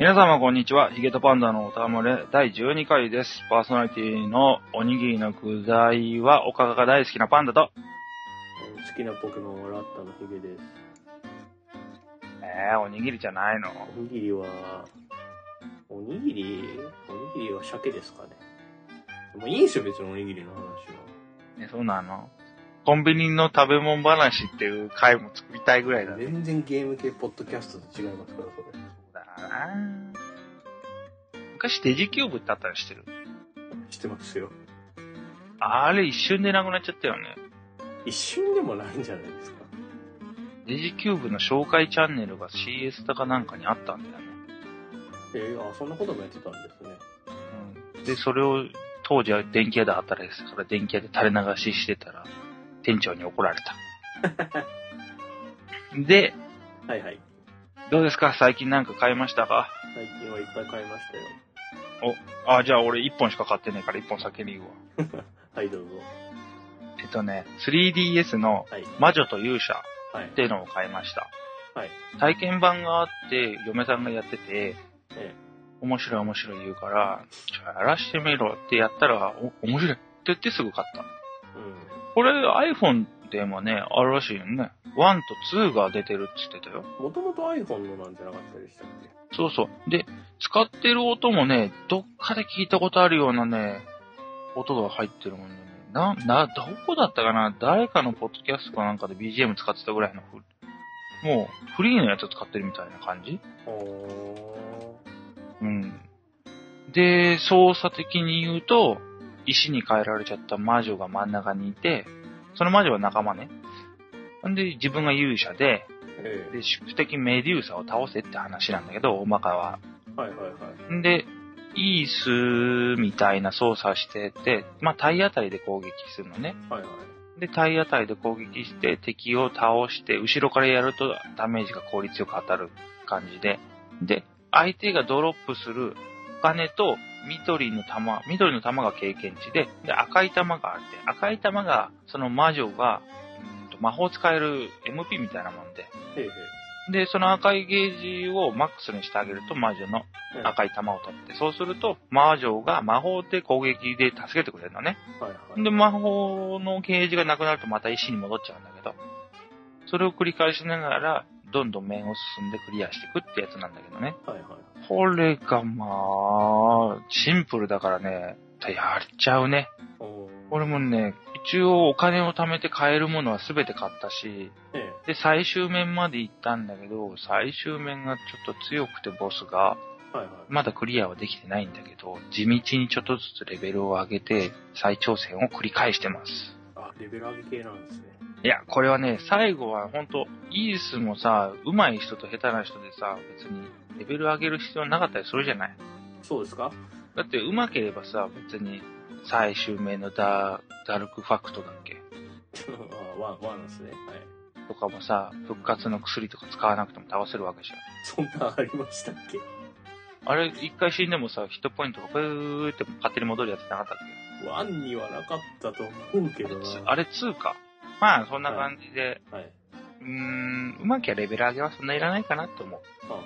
皆様こんにちは。ヒゲとパンダのおたまれ第12回です。パーソナリティのおにぎりの具材はおかかが大好きなパンダと、好きなポケモンはラッタのヒゲです。えー、おにぎりじゃないの？おにぎりは、おにぎり？おにぎりは鮭ですかね。もういいんすよ、別におにぎりの話は。ね、そうなの？コンビニの食べ物話っていう回も作りたいぐらいだね。全然ゲーム系ポッドキャストと違いますから、それ。だな昔デジキューブってあったの知ってる知ってますよ。あれ一瞬でなくなっちゃったよね。一瞬でもないんじゃないですか。デジキューブの紹介チャンネルが CS だかなんかにあったんだよね。えー、あ、そんなこともやってたんですね。うん。で、それを当時は電気屋で働いてたから電気屋で垂れ流ししてたら店長に怒られた。で、はいはい。どうですか？最近なんか買いましたか？最近はいっぱい買いましたよ。あ、じゃあ俺1本しか買ってねえから1本先に言うわ。はい、どうぞ。えっとね、3DS のはい。魔女と勇者はいっ。ていうのを買いました。はい。体験版があって、嫁さんがやってて、え面白い面白い言うから、ちょ、やらしてみろってやったら、お、面白いって言ってすぐ買った。え。これ iPhone でもね、あるらしいよね。1と2が出てるって言ってたよ。うん。もともと iPhone のなんじゃなかったでしたっけ？そうそう。で、使ってる音もね、どっかで聞いたことあるようなね、音が入ってるもんね。な、な、どこだったかな？誰かのポッドキャストかなんかで BGM 使ってたぐらいのフ、もうフリーのやつ使ってるみたいな感じ？おうん。で、操作的に言うと、石に変えられちゃった魔女が真ん中にいて、その魔女は仲間ね。んで、自分が勇者で、ええ。で、宿敵メデューサを倒せって話なんだけど、大まかは。はいはいはい。んで、イースみたいな操作してて、まあ、体当たりで攻撃するのね。はいはい。で、体当たりで攻撃して敵を倒して、後ろからやるとダメージが効率よく当たる感じで。で、相手がドロップするお金と緑の玉、緑の玉が経験値で、で、赤い玉があって、赤い玉が、その魔女が、うんと魔法使える MP みたいなもんで、へえへで、その赤いゲージをマックスにしてあげると魔女のえ。赤い玉を取って、そうすると魔女が魔法で攻撃で助けてくれるのね。はいはい。で、魔法のゲージがなくなるとまた石に戻っちゃうんだけど、それを繰り返しながら、どんどん面を進んでクリアしていくってやつなんだけどね。はいはい。これがまあ、シンプルだからね、やっちゃうね。俺もね、一応お金を貯めて買えるものは全て買ったし、えで、最終面まで行ったんだけど、最終面がちょっと強くてボスが、え。はいはい。まだクリアはできてないんだけど、地道にちょっとずつレベルを上げて、再挑戦を繰り返してます。あ、レベル上げ系なんですね。いや、これはね、最後はほんと、イースもさ、上手い人と下手な人でさ、別にレベル上げる必要なかったりするじゃない？そうですか？だって上手ければさ、別に最終面のダルクファクトだっけ？あ、ワン、ワンですね。はい。とかもさ、復活の薬とか使わなくても倒せるわけじゃん。そんなんありましたっけ？あれ、一回死んでもさ、ヒットポイントがブーって勝手に戻るやつなかったっけ？ワンにはなかったと思うけどな。あれ2か。まあ、そんな感じで、はい。うーん、うまきゃレベル上げはそんないらないかなと思う。はあ、は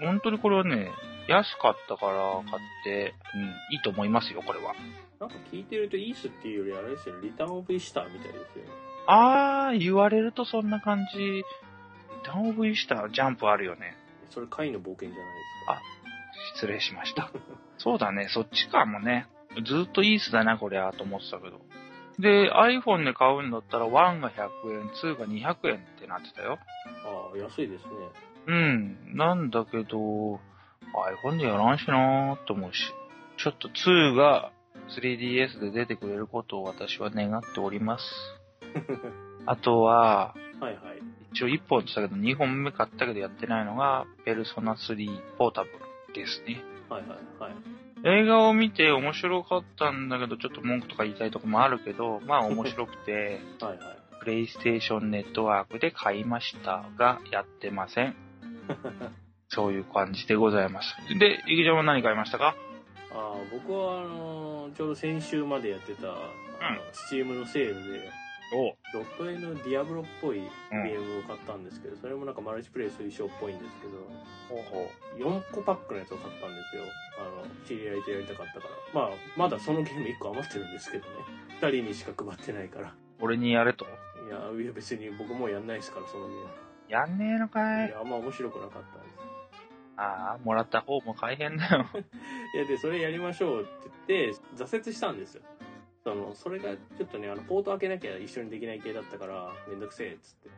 本当にこれはね、安かったから買って、うん、いいと思いますよ、これは。あ、なんか聞いてるとイースっていうよりあれですよね、リターンオブイシターみたいですよね。あー、言われるとそんな感じ。リターンオブイースター、ジャンプあるよね。それ貝の冒険じゃないですか。失礼しました。そうだね、そっちかもね。ずっとイースだな、こりゃ、と思ってたけど。で、iPhone で買うんだったら1が100円、2が200円ってなってたよ。ああ、安いですね。うん。なんだけど、iPhone でやらんしなーと思うし。ちょっと2が 3DS で出てくれることを私は願っております。あとは、はいはい。一応1本って言ったけど2本目買ったけどやってないのが、ペルソナ3ポータブルですね。はいはいはい。映画を見て面白かったんだけど、ちょっと文句とか言いたいとこもあるけど、まあ面白くて、はいはい。プレイステーションネットワークで買いましたが、やってません。そういう感じでございます。で、ゆきちゃんは何買いましたか？ああ、僕はあのちょうど先週までやってた、あの、スチームのセールで、おドット絵のディアブロっぽいゲームを買ったんですけど、それもなんかマルチプレイ推奨っぽいんですけど、ほうほ4個パックのやつを買ったんですよ。あの、知り合いとやりたかったから。まあ、まだそのゲーム1個余ってるんですけどね。2人にしか配ってないから。う。俺にやれと。いや、いや別に僕もうやんないですから、そのゲーム。やんねえのかいいや、あんま面白くなかったんです。ああ、もらった方も大変だよ。いや、で、それやりましょうって言って、挫折したんですよ。その、それがちょっとね、あの、ポート開けなきゃ一緒にできない系だったから、めんどくせえ、っつって。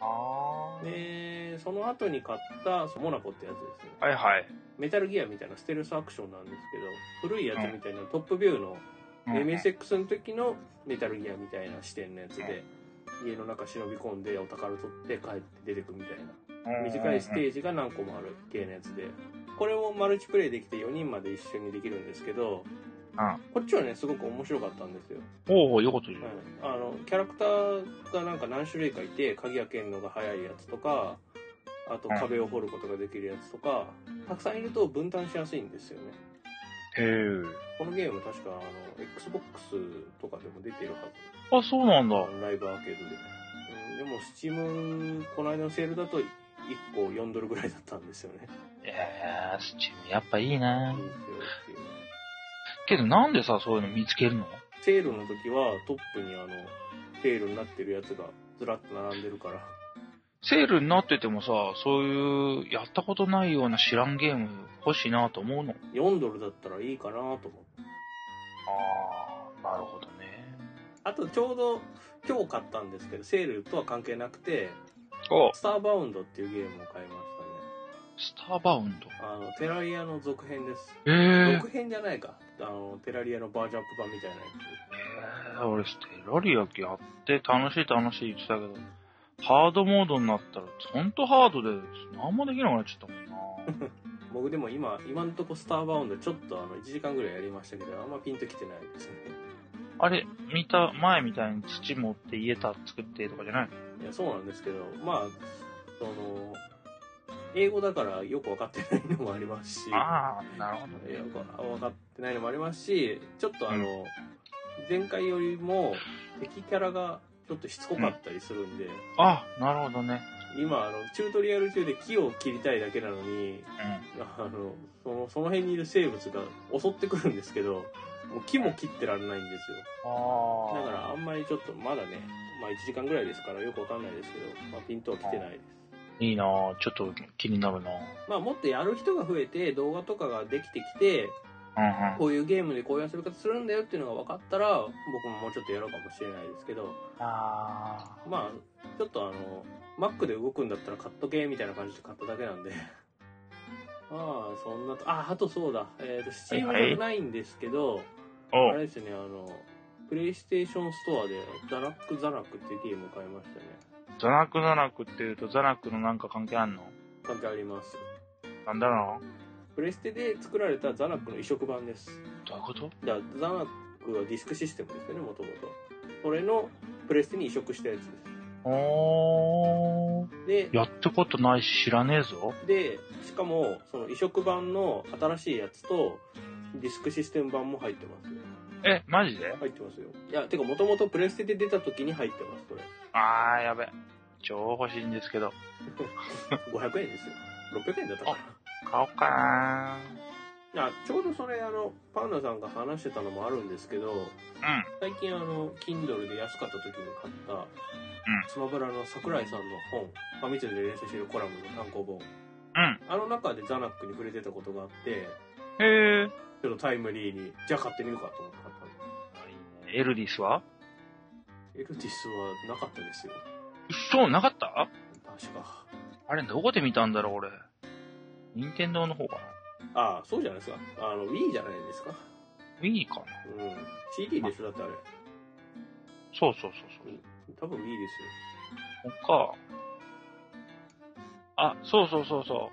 あで、その後に買った、モナコってやつですね。はいはい。メタルギアみたいなステルスアクションなんですけど、古いやつみたいなトップビューの、うん MSX の時のメタルギアみたいな視点のやつで、家の中忍び込んでお宝取って帰って出てくみたいな。短いステージが何個もある系のやつで、これもマルチプレイできて4人まで一緒にできるんですけど、うん。こっちはね、すごく面白かったんですよ。おお、よこと言う。はい、あの、キャラクターがなんか何種類かいて、鍵開けるのが早いやつとか、あとうん壁を掘ることができるやつとか、たくさんいると分担しやすいんですよね。へえ。このゲーム確かあの、Xbox とかでも出てるはず。あ、そうなんだ。ライブアーケードで。うん、でも、スチーム、この間のセールだと1個4ドルぐらいだったんですよね。えー、スチームやっぱいいないいですよ。けどなんでさ、そういうの見つけるの？セールの時はトップにあの、セールになってるやつがずらっと並んでるから。セールになっててもさ、そういう、やったことないような知らんゲーム欲しいなと思うの？4ドルだったらいいかなと思って。ああ、なるほどね。あとちょうど今日買ったんですけど、セールとは関係なくて、おスターバウンドっていうゲームを買いましスターバウンド？あの、テラリアの続編です。えー、続編じゃないか。あの、テラリアのバージョンアップ版みたいなやえー、俺ステラリアやって楽しい楽しい言ってたけど、ハードモードになったら、ほんとハードで、何もできなくなっちゃったもんな。つ。僕でも今、今んとこスターバウンドちょっとあの、1時間ぐらいやりましたけど、あんまピンときてないですね。あれ、見た、前みたいに土持って家た作ってとかじゃないの？いや、そうなんですけど、まあ、その、英語だからよくわかってないのもありますし、ああ、なるほどいやね。分かってないのもありますし、ちょっとあの、前回よりも敵キャラがちょっとしつこかったりするんで、あ、なるほどね。今あの、チュートリアル中で木を切りたいだけなのに、うあの、その、その辺にいる生物が襲ってくるんですけど、もう木も切ってられないんですよ。だからあんまりちょっとまだね、まあ1時間ぐらいですからよくわかんないですけど、まあピンとは来てないです。いいなぁ。ちょっと気になるなぁ。まあもっとやる人が増えて動画とかができてきて、うんうん。こういうゲームでこういう遊び方するんだよっていうのが分かったら、僕ももうちょっとやろうかもしれないですけど、あまあ、ちょっとあの、Mac で動くんだったら買っとけみたいな感じで買っただけなんで。あ あ、そんなと、あ、あとそうだ。えっ、と、Steam はいはいがないんですけど、おあれですね、あの、プレイステーションストアで、ザナックザナックっていうゲームを買いましたね。ザナックザナックって言うとザナックのなんか関係あんの？関係あります。なんだろプレステで作られたザナックの移植版です。うどういうこと？だからザナックはディスクシステムですよね、もともと。それのプレステに移植したやつです。おー。で、やったことないし知らねえぞ。で、しかも、その移植版の新しいやつと、ディスクシステム版も入ってますよ。え、マジで？入ってますよ。いや、てか、もともとプレステで出た時に入ってます、これ。あー、やべ。超欲しいんですけど。500円ですよ。600円だったかな。買おうかないや、ちょうどそれ、あの、パンダさんが話してたのもあるんですけど、うん。最近あの、Kindle で安かった時に買った、スマブラの桜井さんの本、ファミ通で連載してるコラムの単行本。うん。あの中でザナックに触れてたことがあって、うん。へえ。ちょっとタイムリーに、じゃあ買ってみるかと思って買ったの。エルディスは？エルティスはなかったですよ。そう、なかった？確か。あれ、どこで見たんだろう、俺。任天堂の方かなああ、そうじゃないですか。あの、Wii じゃないですか。?Wii かなうん。CD でしょだってあれ。そうそうそうそう。多分 Wii ですよ。他。あ、そうそうそうそ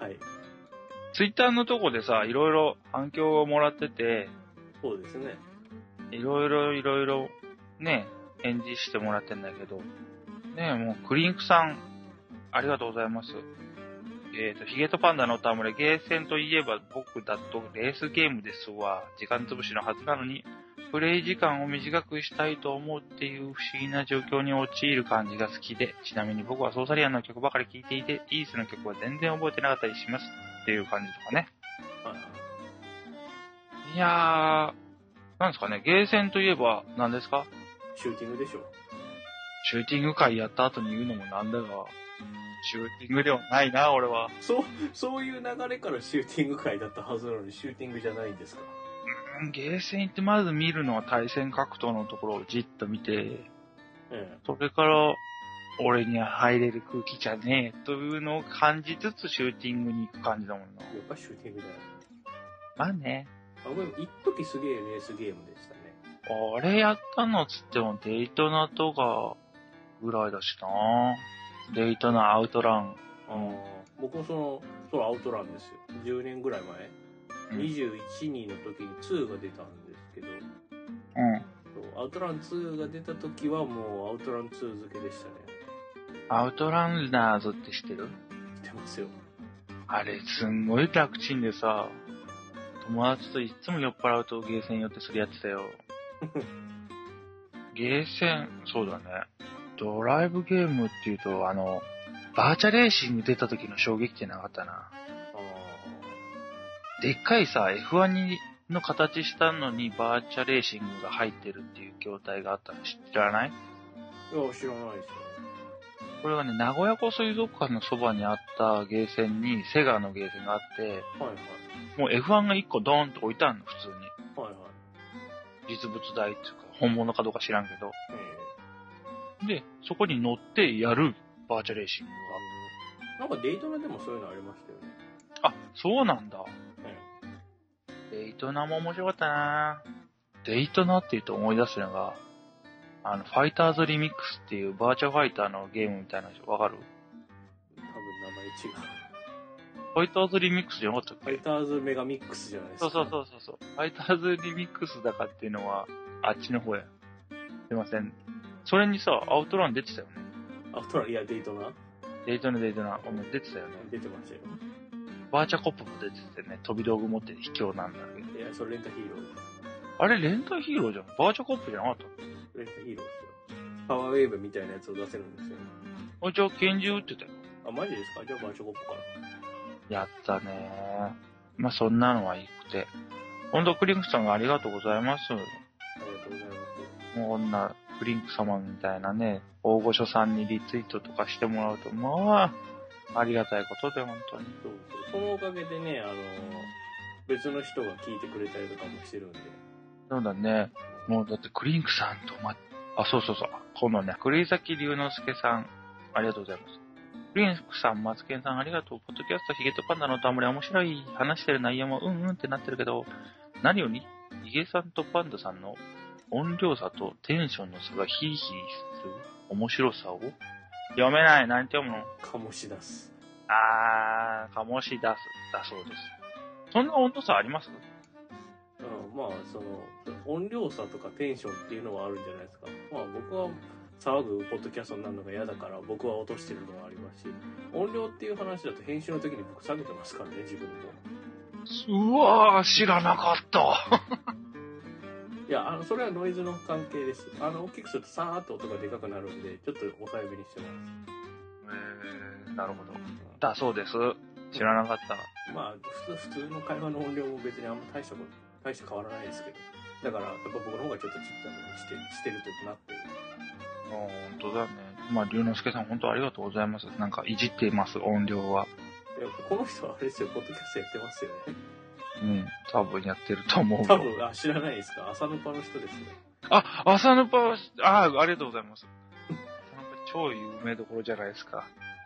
う。はい。ツイッターのとこでさ、いろいろ反響をもらってて、そうですね。いろいろいろいろ、ね、返事してもらってんだけど、ねもう、クリンクさん、ありがとうございます。えっ、と、ヒゲとパンダの戯れ、ゲーセンといえば僕だとレースゲームですわ。時間潰しのはずなのに、プレイ時間を短くしたいと思うっていう不思議な状況に陥る感じが好きで、ちなみに僕はソーサリアンの曲ばかり聴いていて、イースの曲は全然覚えてなかったりしますっていう感じとかね。いやー、なんですかね、ゲーセンといえば何ですか？シューティングでしょ。シューティング会やった後に言うのもなんだが、シューティングではないな、俺は。そう、そういう流れからシューティング会だったはずなのに、シューティングじゃないんですか。うんゲーセン行ってまず見るのは対戦格闘のところをじっと見て、えそれから、俺には入れる空気じゃねえというのを感じつつシューティングに行く感じだもんな。え。やっぱシューティングじゃない。まあね。あ、これ、一時すげえレースゲームでしたね。俺やったのつってもデイトナとかぐらいだしなデイトナアウトラン。ああ、僕もその、そのアウトランですよ。10年ぐらい前。うん21人の時に2が出たんですけど、うん。アウトラン2が出た時はもうアウトラン2付けでしたね。アウトランナーズって知ってる？知ってますよ。あれ、すんごい楽ちんでさ、友達といつも酔っ払うとゲーセン寄ってそれやってたよ。ゲーセン、そうだね。ドライブゲームっていうと、あの、バーチャレーシング出た時の衝撃ってなかったな。あでっかいさ、F1 にの形したのにバーチャレーシングが入ってるっていう筐体があったの知らない？あ。いや、知らないですよ。これはね、名古屋湖水族館のそばにあったゲーセンにセガのゲーセンがあって、はいはい。もう F1 が1個ドーンと置いてあるの、普通に。実物大っていうか、本物かどうか知らんけど。えで、そこに乗ってやるバーチャレーシングえなんかデイトナでもそういうのありましたよね。が。あ、そうなんだ。えデイトナも面白かったなデイトナって言うと思い出すのが、あの、ファイターズリミックスっていうバーチャファイターのゲームみたいなのわかる？え多分名前違う。ファイターズリミックスじゃなかったっけ？ファイターズメガミックスじゃないですか。そうそうそうそうそう。ファイターズリミックスだかっていうのは、あっちの方や。すいません。それにさ、アウトラン出てたよね。アウトラン、いや、デイトナ？デイトナデイトナ、ごめん出てたよね。出てましたよ。バーチャコップも出ててね、飛び道具持って卑怯なんだけど。いや、それレンタヒーロー。あれ、レンタヒーローじゃん。バーチャコップじゃなかったレンタヒーローですよ。パワーウェーブみたいなやつを出せるんですよ。あ、じゃあ拳銃撃ってたよ。あ、マジですか？じゃあバーチャコップかな。やったねまあ、そんなのはいいくて。ほんと、クリンクさんがありがとうございます。ありがとうございます。もうこんな、クリンク様みたいなね、大御所さんにリツイートとかしてもらうと、まあ、ありがたいことで、本当に。そうそう。そのおかげでね、あの別の人が聞いてくれたりとかもしてるんで。そうだね。もうだってクリンクさんとま、あ、そうそうそう。今度ね、栗崎龍之介さん、ありがとうございます。クリンクさん、マツケンさん、ありがとう。ポッドキャスト、ヒゲとパンダのたむれ面白い。話してる内容もうんうんってなってるけど、何より、ヒゲさんとパンダさんの音量差とテンションの差がヒーヒーする面白さを読めない。何て読むの？醸し出す。あー、醸し出す。だそうです。そんな温度差あります？うん、まあ、その、音量差とかテンションっていうのはあるんじゃないですか。まあ僕は騒ぐポッドキャストになるのが嫌だから僕は落としてるのはありますし、音量っていう話だと編集の時に僕下げてますからね、自分も。うわー、知らなかった。いや、あの、それはノイズの関係です。あの、大きくするとさーっと音がでかくなるんで、ちょっと抑えめにしてます。えー、なるほど。だそうです。知らなかった。まあ、普通、普通の会話の音量も別にあんま大したこと、大して変わらないですけど。だから、やっぱ僕の方がちょっとちっちゃめにして、してるとなってる。本当だね。まあ、龍之介さん本当ありがとうございます。なんかいじっています、音量は。やっぱこの人はあれですよ、ポッドキャストやってますよね。うん、多分やってると思うよ。多分、あ、知らないですか？朝のパの人ですよ。あ、朝のパは、あ、ありがとうございます。超有名どころじゃないですか。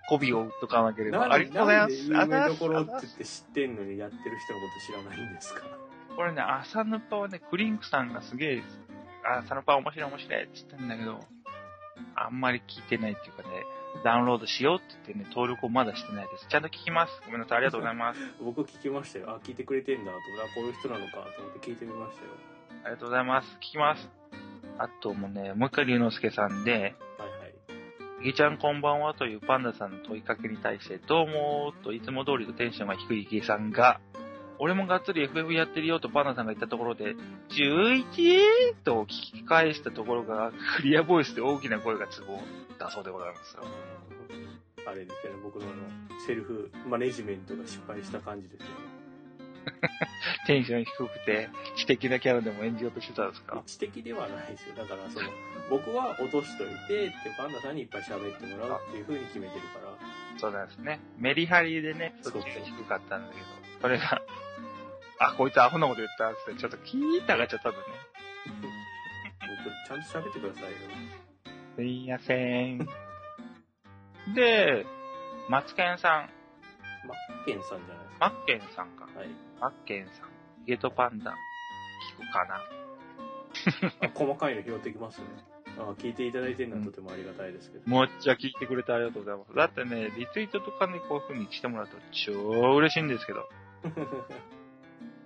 媚びを打っとかなければ。ありがとうございます。有名どころあって言って知ってんのにやってる人のこと知らないんですか？これね、朝のパはね、クリンクさんがすげえ、あ朝のパ面白い面白いって言ってんだけど、あんまり聞いてないっていうかね、ダウンロードしようって言ってね、登録をまだしてないです。ちゃんと聞きます。ごめんなさい、ありがとうございます。僕聞きましたよ。あ、聞いてくれてんだと思って、あ、こういう人なのかと思って聞いてみましたよ。ありがとうございます。聞きます。あともね、もう一回龍之介さんで、はいはい。ちゃんこんばんはというパンダさんの問いかけに対して、どうもーといつも通りのテンションが低いひげさんが、俺もがっつり FF やってるよとパンダさんが言ったところで、11? と聞き返したところが、クリアボイスで大きな声がツボだそうでございますよ。あれですよね、僕のあの、セルフマネジメントが失敗した感じですよね。テンション低くて、知的なキャラでも演じようとしてたんですか？知的ではないですよ。だから、その、僕は落としといて、ってパンダさんにいっぱい喋ってもらうっていう風に決めてるから。そうなんですね。メリハリでね、そっちが低かったんだけど、それが、あ、こいつアホなこと言ったって、ちょっと聞いたがちょっとね。もうちゃんと喋ってくださいよ。すいません。で、マツケンさん。マッケンさんじゃないですマッケンさんか。か。はい。マッケンさん。ゲートパンダ。聞くかな。あ細かいの拾ってきますね。あ聞いていただいてるのはとてもありがたいですけど。もっちゃ聞いてくれてありがとうございます。だってね、リツイートとかね、こういう風にしてもらうと超嬉しいんですけど。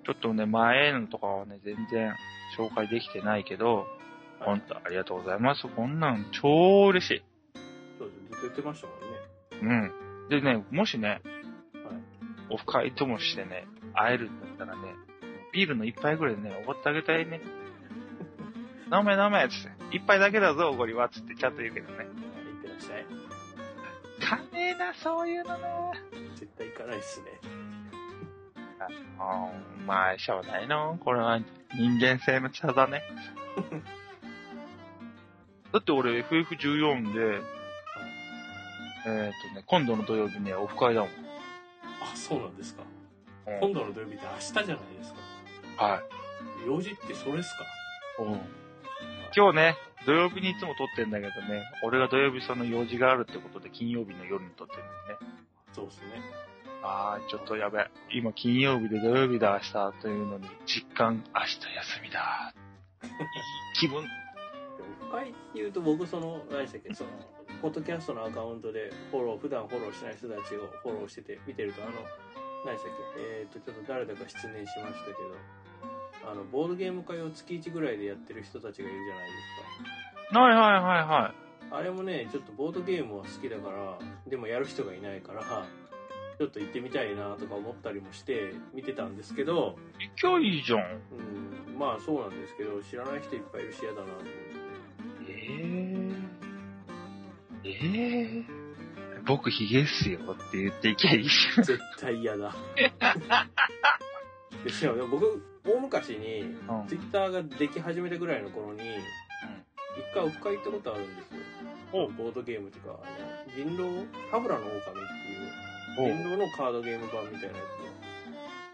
ちょっとね、前のとかはね、全然紹介できてないけど、ほんとありがとうございます。こんなん超嬉しい。そうです。ずっと言ってましたもんね。うん。でね、もしね、はい。オフ会ともしてね、会えるんだったらね、ビールの一杯ぐらいね、おごってあげたいね。飲め飲めつって。一杯だけだぞ、おごりはつってちゃんと言うけどね。いってらっしゃい。金な、そういうのな。絶対行かないっすね。あーまあ、しょうがないの？これは人間性の差だね。だって俺 FF14 で、えっ、とね、今度の土曜日ね、オフ会だもん。あ、そうなんですか。うん今度の土曜日って明日じゃないですか。はい。用事ってそれっすか？うん今日ね、土曜日にいつも撮ってんだけどね、俺が土曜日その用事があるってことで金曜日の夜に撮ってるんだよね。そうっすね。あー、ちょっとやべ。今金曜日で土曜日だ明日というのに、実感明日休みだ。い い気分。でオフ会って言うと僕その、何でしたっけ、その、ポッドキャストのアカウントでフォロー、普段フォローしない人たちをフォローしてて見てると、あの、何でしたっけ、えっ、と、ちょっと誰だか失念しましたけど、あの、ボードゲーム会を月1ぐらいでやってる人たちがいるじゃないですはいはいはいはい。か。あれもね、ちょっとボードゲームは好きだから、でもやる人がいないから、ちょっと行ってみたいなとか思ったりもして見てたんですけど、今日いいじゃん。うん、まあそうなんですけど、知らない人いっぱいいるし嫌だなと思って。えー、えー、僕ヒゲっすよって言っていきゃいいじゃん。絶対嫌だ。でしかも僕、大昔に、うんツイッターができ始めたぐらいの頃に、一回オフ会行ったことあるんですよ。おボードゲームとか、あの、人狼、ハブラの狼っていう、人狼のカードゲーム版みたいなや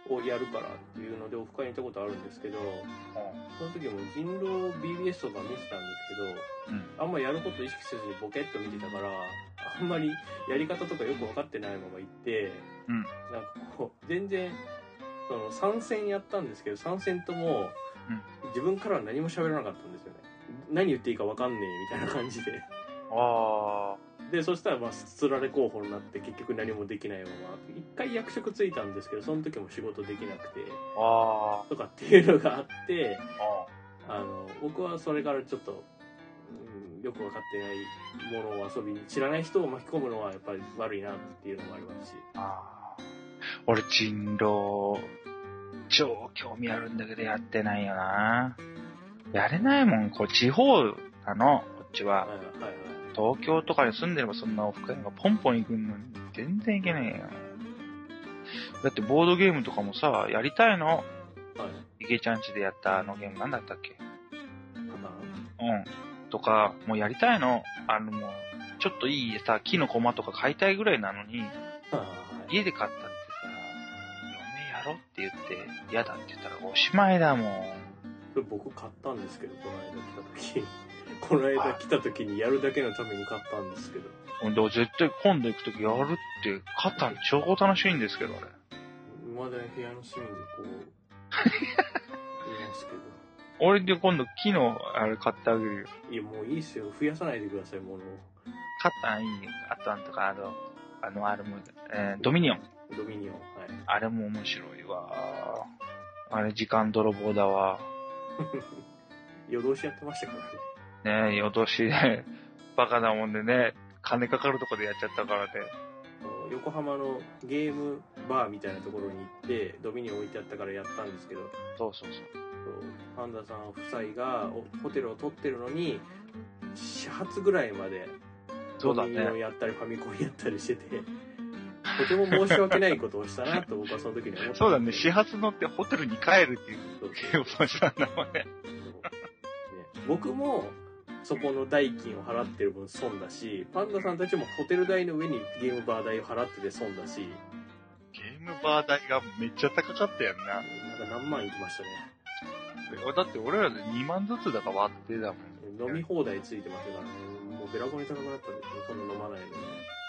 つをやるからっていうのでオフ会に行ったことあるんですけど、その時も人狼 BBS とか見てたんですけど、うん。あんまやること意識せずにボケっと見てたから、あんまりやり方とかよく分かってないまま行って、うん。なんかこう、全然、その3戦やったんですけど、3戦ともうん、自分からは何も喋らなかったんですよね。何言っていいか分かんねえみたいな感じで。あで、そしたらまあ、つられ候補になって結局何もできないまま、一回役職ついたんですけど、その時も仕事できなくて、ー、あとかっていうのがあって、ー、ああの、僕はそれからちょっと、うん、よく分かってないものを遊びに、知らない人を巻き込むのはやっぱり悪いなっていうのもありますし。ーあー。俺人狼、超興味あるんだけどやってないよな。やれないもん、こう地方なの、こっちは。はいはいはい。東京とかに住んでればそんなオフ会がポンポン行くのに全然行けねえよ。だってボードゲームとかもさ、やりたいの？はい。池ちゃん家でやったあのゲームなんだったっけ？まうん。とか、もうやりたいの？あのもう、ちょっといいさ、木のコマとか買いたいぐらいなのに。家で買ったってさ、嫁やろって言って嫌だって言ったらおしまいだもん。僕買ったんですけど、この間来た時。この間来た時にやるだけのために買ったんですけど。だから絶対今度行くときやるって、買ったら超楽しいんですけど、あれ。まだに部屋の隅でこう、言いますけど。俺で今度木のあれ買ってあげるよ。いや、もういいっすよ。増やさないでください、ものを。買ったんいいよ。あとなんとか、あの、あの、あれも、えードミニオン。ドミニオン。はい。あれも面白いわ。あれ時間泥棒だわ。夜通しやってましたからね。ねえ、夜通しで、バカなもんでね、金かかるとこでやっちゃったからね。横浜のゲームバーみたいなところに行ってドミニオン置いてあったからやったんですけどそうそうそう。そうパンダさん夫妻がおホテルを取ってるのに始発ぐらいまでドミニオンね。やったりファミコンやったりしててとても申し訳ないことをしたなと僕はその時に思ったそうだね。始発乗ってホテルに帰るっていうそうゲームをしたんだもんね。ね僕もそこの代金を払ってる分損だしパンダさんたちもホテル代の上にゲームバー代を払ってて損だしゲームバー代がめっちゃ高かったやんな。なんか何万いきましたねだって俺らで2万ずつだから割ってだもん。飲み放題ついてますからねもうベラコに高くなったんですよそんな飲まないのに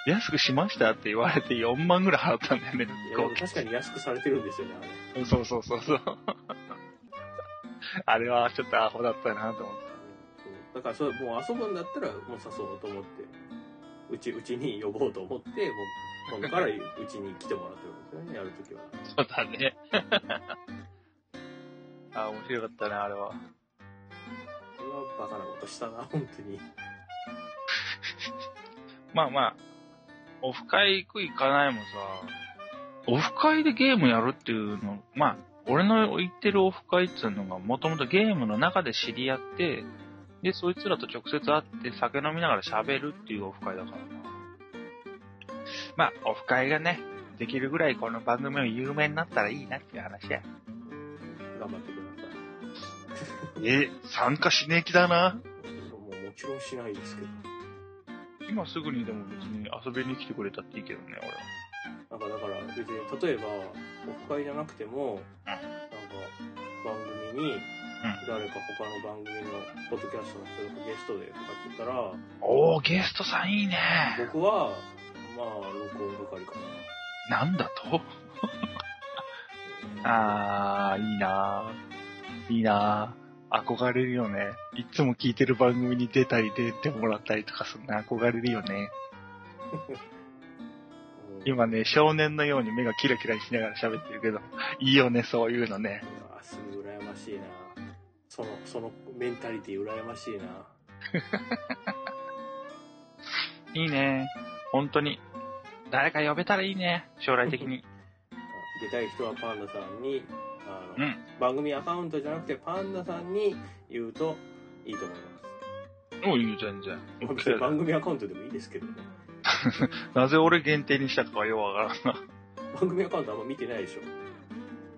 安くしましたって言われて4万ぐらい払ったんだよね。確かに安くされてるんですよねあれそうそうそうそう。あれはちょっとアホだったなと思って。だからそれもう遊ぶんだったらもう誘おうと思ってうちうちに呼ぼうと思ってもう今度からうちに来てもらってるんですよねやるときはそうだね。あ、面白かったね、あれは。これはバカなことしたな本当に まあまあ、オフ会行く行かないもさ、オフ会でゲームやるっていうの、まあ、俺の言ってるオフ会っていうのが、もともとゲームの中で知り合って、で、そいつらと直接会って酒飲みながら喋るっていうオフ会だからな。まあ、オフ会がね、できるぐらいこの番組も有名になったらいいなっていう話や。頑張ってくださいえ、参加しねえ気だな。もうもちろんしないですけど今すぐにでも別に遊びに来てくれたっていいけどね、なんかだから別に例えばオフ会じゃなくても、なんか番組に誰か他の番組のポッドキャストの人とかゲストでとかって言ったら俺。おー、ゲストさんいいね。僕はまあ録音係かななんだと？あー、いいなーいいなー憧れるよね。いつも聞いてる番組に出たり出てもらったりとかするの憧れるよね。うん今ね、少年のように目がキラキラしながら喋ってるけど、いいよね、そういうのね。そのそのメンタリティ羨ましいな いいね。本当に。誰か呼べたらいいね。将来的に。出たい人はパンダさんにあの、うん。番組アカウントじゃなくてパンダさんに言うといいと思いますもういいよ、全然。別に番組アカウントでもいいですけどね なぜ俺限定にしたかはようわからんな。番組アカウントあんま見てないでしょ、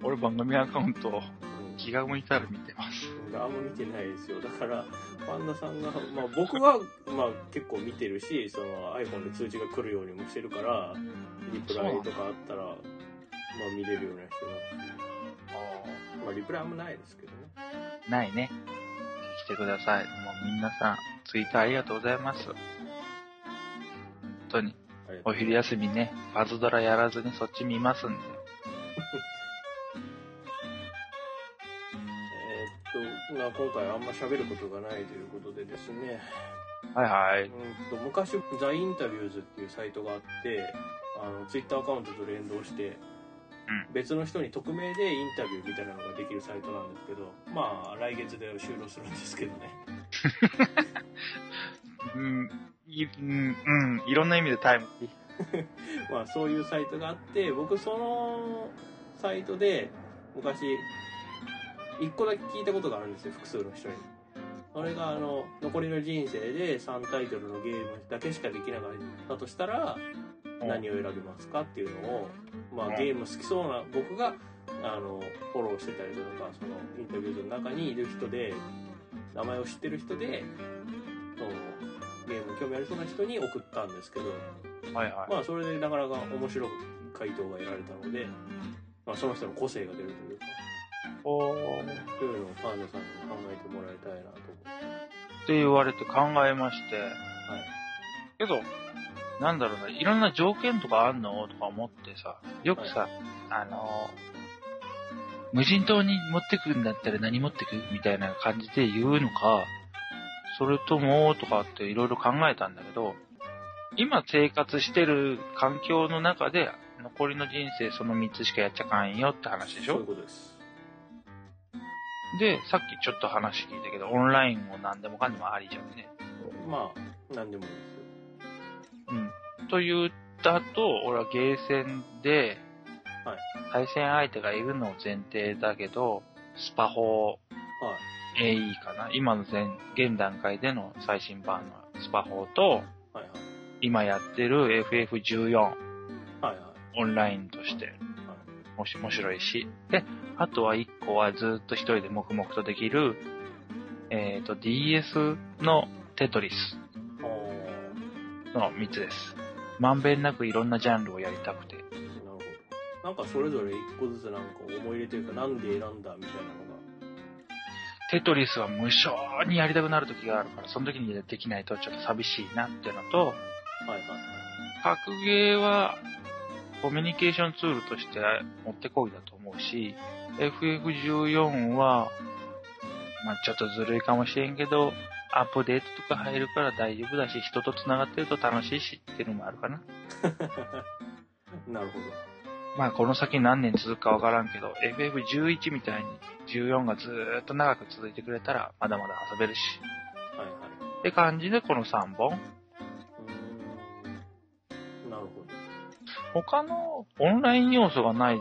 俺番組アカウント、うん気が向いたら見てます。あんま見てないですよだからパンダさんが、まあ、僕は、まあ、結構見てるしその iPhone で通知が来るようにもしてるからリプライとかあったら、まあ、見れるようにはしてまあ、リプライあんまないですけどねないね。来てください。もう皆さん、ツイッターありがとうございます。本当に、お昼休みね、パズドラやらずにそっち見ますんで。えーっと、まあ、今回あんま喋ることがないということでですね、はいはい。うんと昔、ザ・インタビューズっていうサイトがあって、あの、ツイッターアカウントと連動して、別の人に匿名でインタビューみたいなのができるサイトなんですけど、まあ、来月で終了するんですけどね。うん、い、うん、うん、いろんな意味でタイム。まあ、そういうサイトがあって、僕そのサイトで昔、一個だけ聞いたことがあるんですよ、複数の人に。それが、あの、残りの人生で3タイトルのゲームだけしかできなかったとしたら、何を選びますかっていうのを、まあ、うんゲーム好きそうな僕が、あの、フォローしてたりとか、その、インタビューの中にいる人で、名前を知ってる人で、その、ゲームに興味ありそうな人に送ったんですけど、はいはい。まあそれでなかなか面白い回答が得られたので、まあ、その人の個性が出るというかおー。そういうのをパンダさんに考えてもらいたいなと思って。って言われて考えまして、はいけど、なんだろうな、いろんな条件とかあんの？とか思ってさ、よくさ、あの、無人島に持ってくんだったら何持ってくみたいな感じで言うのか、それとも、とかっていろいろ考えたんだけど、今生活してる環境の中で、残りの人生その3つしかやっちゃかんよって話でしそういうょことですで、さっきちょっと話聞いたけど、オンラインも何でもかんでもありじゃんね。まあ何でもいいですようん。というだと、俺はゲーセンで、はい対戦相手がいるのを前提だけど、スパホはい。AE かな？今の前、現段階での最新版のスパホと、はいはい。今やってる FF14 はいはい。オンラインとして、もし面白いし。で、あとは1個はずっと一人で黙々とできる、えっ、と、DS のテトリスの3つです。まんべんなくいろんなジャンルをやりたくて。なるほど。なんかそれぞれ一個ずつなんか思い入れというか、なんで選んだみたいなのが。テトリスは無償にやりたくなる時があるから、その時にできないとちょっと寂しいなっていうのと、はいはい。格ゲーはコミュニケーションツールとして持ってこいだと思うし、FF14 は、まあちょっとずるいかもしれんけど、アップデートとか入るから大丈夫だし、人と繋がってると楽しいしっていうのもあるかな。なるほど。まあこの先何年続くかわからんけど、FF11 みたいに14がずーっと長く続いてくれたら、まだまだ遊べるし。はいはい。って感じでこの3本。他のオンライン要素がない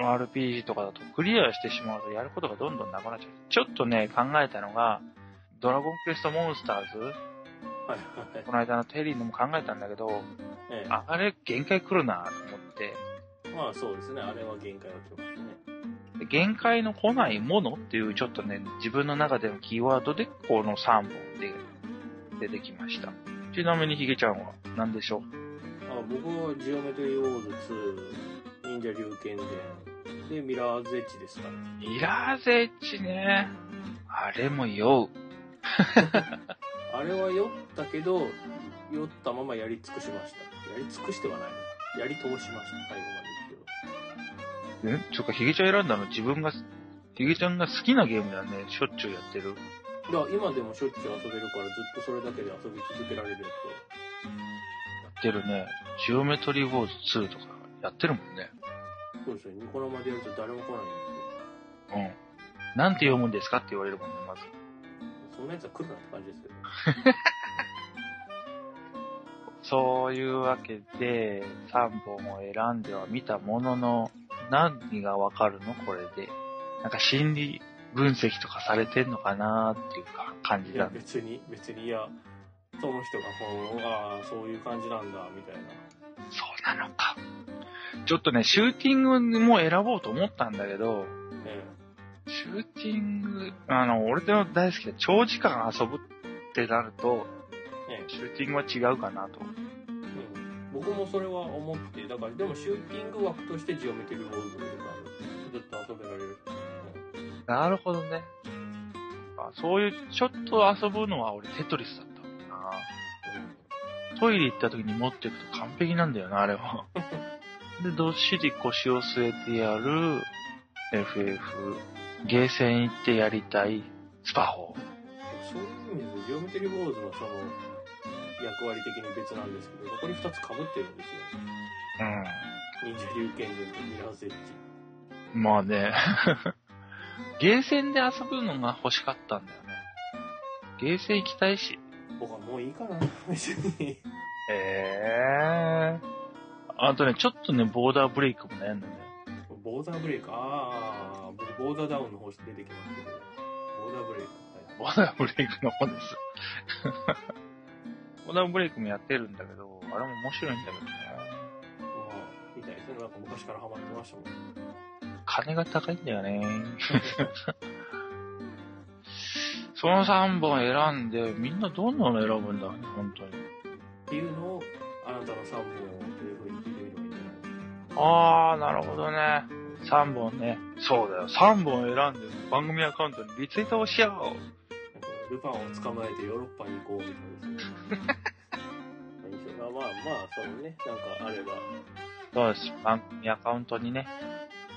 RPG とかだとクリアしてしまうとやることがどんどんなくなっちゃう。ちょっとね、考えたのが、ドラゴンクエストモンスターズはいはい。この間のテリーのも考えたんだけど、ええ、あれ限界来るなと思って、まあそうですね。あれは限界が来ますね。で限界の来ないものっていうちょっとね、自分の中でのキーワードでこの3本で出てきました。ちなみにヒゲちゃんは何でしょう？あ僕はジオメトリーウォーズ2、忍者龍剣伝、で、ミラーズエッジですかね。ミラーゼッジね。あれも酔う。あれは酔ったけど、酔ったままやり尽くしました。やり尽くしてはないな。やり通しました、最後までですけど。え？ちょっとヒゲちゃん選んだの？自分が、ヒゲちゃんが好きなゲームだね。しょっちゅうやってる。いや、今でもしょっちゅう遊べるから、ずっとそれだけで遊び続けられるややってるね。ジオメトリーウォーズ2とかやってるもんね。つ。そうですよ。ニコ生でやると誰も来ないんですよ。うん。なんて読むんですかって言われるもんね、まず。そんなやつは来るなって感じですけど。そういうわけで、3本を選んではみたものの、何がわかるのこれで。なんか心理分析とかされてんのかなっていうか感じだ、ね。別に、別に、いや、その人がこう、ああ、そういう感じなんだ、みたいな。そうなのか。ちょっとね、シューティングも選ぼうと思ったんだけど、えシューティング、あの、俺の大好きな長時間遊ぶってなると、ええシューティングは違うかなと。うん、僕もそれは思って、だから、でもシューティング枠としてジオメトリーウォーズを入れたんですずっと遊べられる。なるほどね。あそういう、ちょっと遊ぶのは俺テトリスだな。トイレ行った時に持っていくと完璧なんだよな、あれは。で、どっしり腰を据えてやる FF、ゲーセン行ってやりたいスパホー。そういう意味で、ジオメトリーウォーズのその、役割的に別なんですけど、ここに2つ被ってるんですよ。忍者龍剣伝とミラーゼッジ。うん。まあね。ゲーセンで遊ぶのが欲しかったんだよね。ゲーセン行きたいし。僕はもういいかな、別 に。ええあとね、ちょっとね、ボーダーブレイクも悩んだんだよ。ボーダーブレイク、ああ、僕ボーダーダウンの方出てきますけど、ボーダーブレイク。はいボーダーブレイクの方です。ボーダーブレイクもやってるんだけど、あれも面白いんだけどね。まあ、みたいですね。なんか昔からハマってましたもん。金が高いんだよね。その3本選んで、みんなどんなの選ぶんだろうね、本当に。っていうのを、あなたの3本をというふうに聞いてみればいいんじゃない。あー、なるほどね。3本ね。そうだよ。3本選んで、番組アカウントにリツイートをしよう。ルパンを捕まえてヨーロッパに行こうみたいですね。まあ、まあ、そのね、なんかあれば、そうです。番組アカウントにね。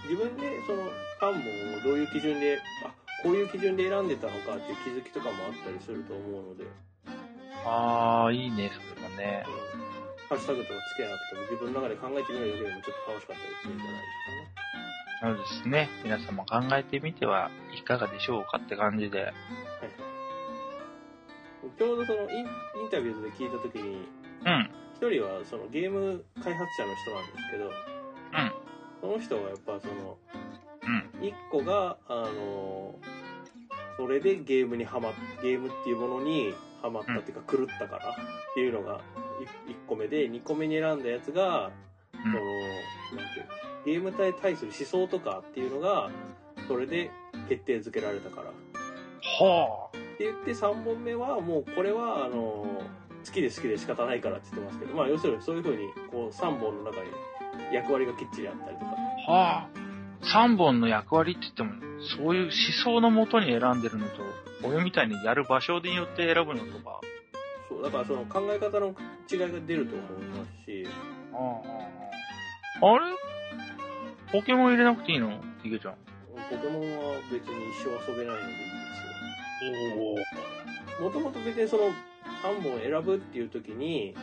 自分でその3本をどういう基準で、あ、こういう基準で選んでたのかっていう気づきとかもあったりすると思うので、あー、いいね、それもね。ハッシュタグとかつけなくても自分の中で考えてみるだけでもちょっと楽しかったりするんじゃないですかね。そうですね。皆様考えてみてはいかがでしょうかって感じで。はいちょうどそのインインタビューで聞いたときに、うん。人はそのゲーム開発者の人なんですけど、その人はやっぱその、うん。一個が、あの、それでゲームにハマっ、ゲームっていうものにハマったっていうか狂ったからっていうのがい一個目で、二個目に選んだやつが、その、なんていうか、ゲームに対する思想とかっていうのが、それで決定づけられたから。っはて言って3本目はもうこれは、あの、好きで好きで仕方ないからって言ってますけど、まあ要するにそういう風に、こう3本の中に役割がきっちりあったりとか。あ。はあ。3本の役割って言っても、そういう思想のもとに選んでるのと、俺みたいにやる場所によって選ぶのとか。そう、だからその考え方の違いが出ると思いますし、あれ？ポケモン入れなくていいの？ヒゲちゃん。ポケモンは別に一生遊べないのでいいですおお。よ。もともと別にその3本選ぶっていう時に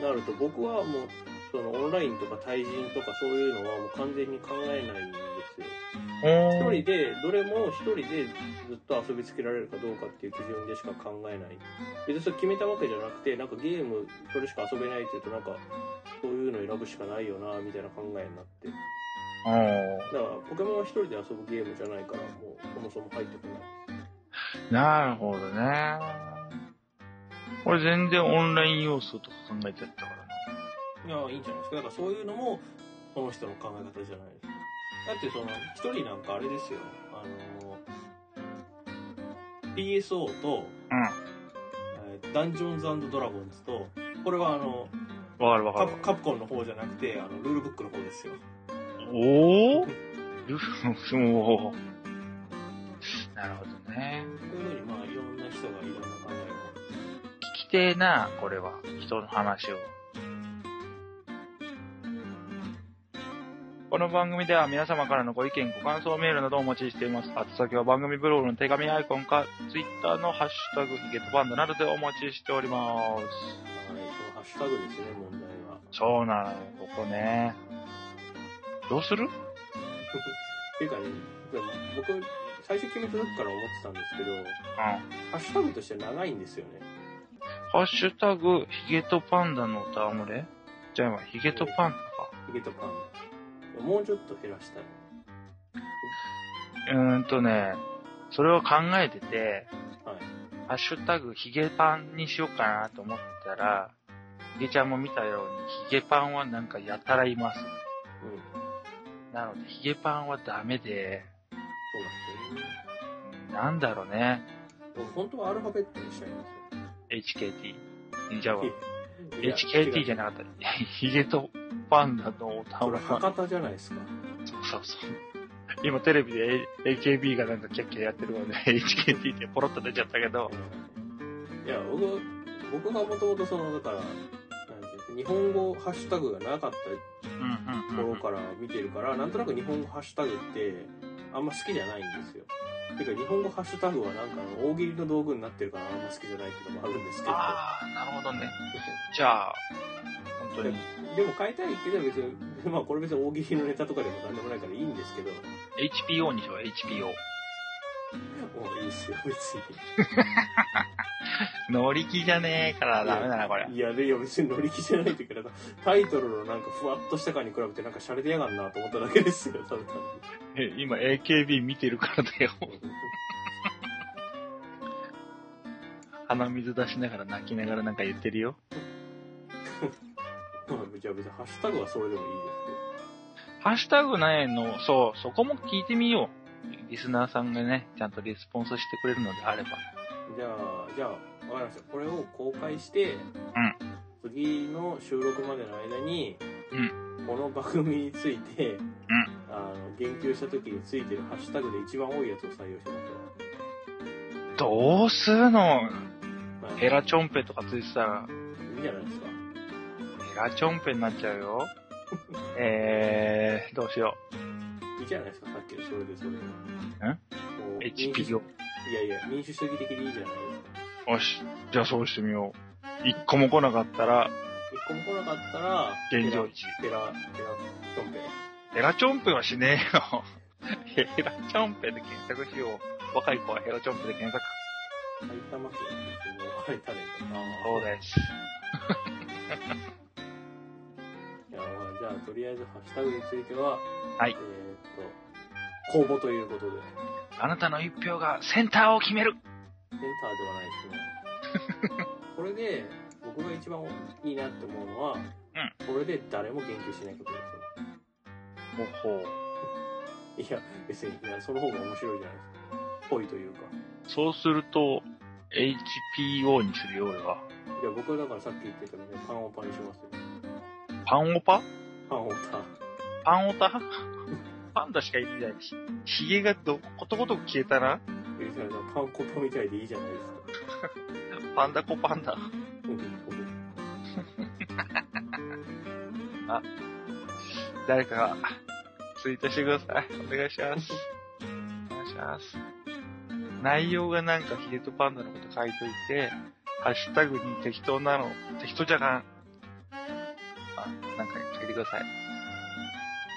なると僕はもうそのオンラインとか対人とかそういうのはもう完全に考えない一人で、どれも一人でずっと遊びつけられるかどうかっていう基準でしか考えない。別にそれ決めたわけじゃなくて、なんかゲームそれしか遊べないっていうとなんか、そういうの選ぶしかないよな、みたいな考えになって。ああ。だから、ポケモンは一人で遊ぶゲームじゃないから、もう、そもそも入ってこない。なるほどね。俺全然オンライン要素とか考えちゃったからな。いや、いいんじゃないですか。だからそういうのも、その人の考え方じゃないですか。だってその、一人なんかあれですよ。あの、PSO と、えーダンジョンズドラゴンズと、これはあの、うん。わかるわかるカプ。カプコンの方じゃなくて、あの、ルールブックの方ですよ。おおルフおなるほどね。そういうふうに、まあ、いろんな人がいろんな考え聞きてえな、これは。人の話を。この番組では皆様からのご意見、ご感想メールなどをお待ちしています。あと先は番組ブログの手紙アイコンか、ツイッターのハッシュタグヒゲットバンドなどでお待ちしております。を。はい、ハッシュタグですね、問題は。そうなのよ、ここね。どうする？っていうかね、僕、最初決めた時から思ってたんですけど、うん。ハッシュタグとして長いんですよね。ハッシュタグ、ヒゲとパンダの戯れ？じゃあ今、ヒゲとパンダか。ヒゲとパンダ。もうちょっと減らしたい。うーんとね、それを考えてて、はい。ハッシュタグ、ヒゲパンにしようかなと思ったら、ヒゲちゃんも見たように、ヒゲパンはなんかやたらいます。うん。なので、ヒゲパンはダメで、そうなんですよね。うんなんだろうね。僕本当はアルファベットにしたいんですよ。HKT。じゃあ、HKT じゃなかった。ヒゲとパンダの博多じゃないですか。そうそう。今テレビで A- AKB がなんかキャッキャやってるので、HKT ってポロッと出ちゃったけど、いや、僕、僕がもともとその、だから、日本語ハッシュタグがなかった。頃から見てるから、なんとなく日本語ハッシュタグって、あんま好きじゃないんですよ。てか、日本語ハッシュタグはなんか大喜利の道具になってるからあんま好きじゃないっていうのもあるんですけど。ああ、なるほどね。じゃあ、本当に、でも変えたいけど別に、まあこれ別に大喜利のネタとかでもなんでもないからいいんですけど、も HPO にしよう、HPO。ういいっすよ、別に。乗り気じゃねえからダメだな、これ。いや、で、いや別に乗り気じゃないっていうか、タイトルのなんかふわっとした感に比べてなんか洒落てやがんなと思っただけですよ、ただ単え今 AKB 見てるからだよ。に。鼻水出しながら泣きながらなんか言ってるよ。まあ、じゃあ別にハッシュタグはそれでもいいですハッシュタグないの、そう、そこも聞いてみよう。リスナーさんがね、ちゃんとレスポンスしてくれるのであれば。けど。じゃあ、じゃあ、わかりました。これを公開して、次の収録までの間に、うこの番組について、あの、言及した時についてるハッシュタグで一番多いやつを採用してまどうするの？すまあヘラチョンペとかついてたら、いいんじゃないですか。ヘラチョンペになっちゃうよ。えー、どうしよいいじゃないですか、さっきのそれでそれで。んこう ?HP を。いやいや、民主主義的でいいじゃないですか。よし、じゃあそうしてみよう。一個も来なかったら、一個も来なかったら、現状維持。ペラ、ペラ、トンペ。ヘラチョンペはしねえよ。ヘラチョンペで検索しよう。若い子はヘラチョンペで検索。埼玉県の若いタレント。あそうです。あ、とりあえずハッシュタグについては、はいえーっと、公募ということで、あなたの一票がセンターを決めるセンターではないですね。これで、僕が一番いいなって思うのは、これで誰も言及しないことでほほいや、別に、いや、その方が面白いじゃないですか。ぽいというか。そうすると、HPO にするよ、俺は。いや、僕はだからさっき言ってたように、パンオパにしますよ。パンオパ？パンオタ。パンオタ？パンダしかいないし。ヒゲがど、ことごとく消えたな。別にパンコパみたいでいいじゃないですか。パンダコパンダ。誰かが、ツイートしてください。お願いします。お願いします。内容がなんかヒゲとパンダのこと書いといて、ハッシュタグに適当なの、適当じゃがん。あ、なんか書いてください。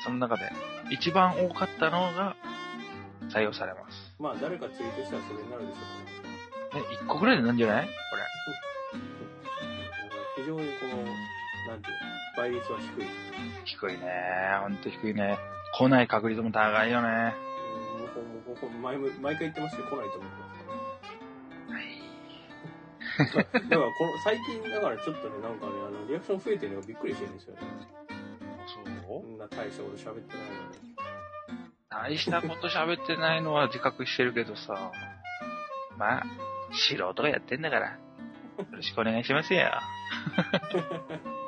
その中で、一番多かったのが採用されます。まあ、誰かツイートしたらそれになるでしょうね。え、一個ぐらいでなんじゃない？こ非常にこの、なんていうの、倍率は低い。れ。低いねほんと低いね。来ない確率も高いよね。うん、もうもうもう毎毎回言ってますけど、来ないと思ってますから。だから、この、最近、だからちょっとね、なんかね、あの、リアクション増えてるのがびっくりしてるんですよね。そうそんな大したこと喋ってないのに。大したこと喋ってないのは自覚してるけどさ。まあ、素人がやってんだから。よろしくお願いしますよ。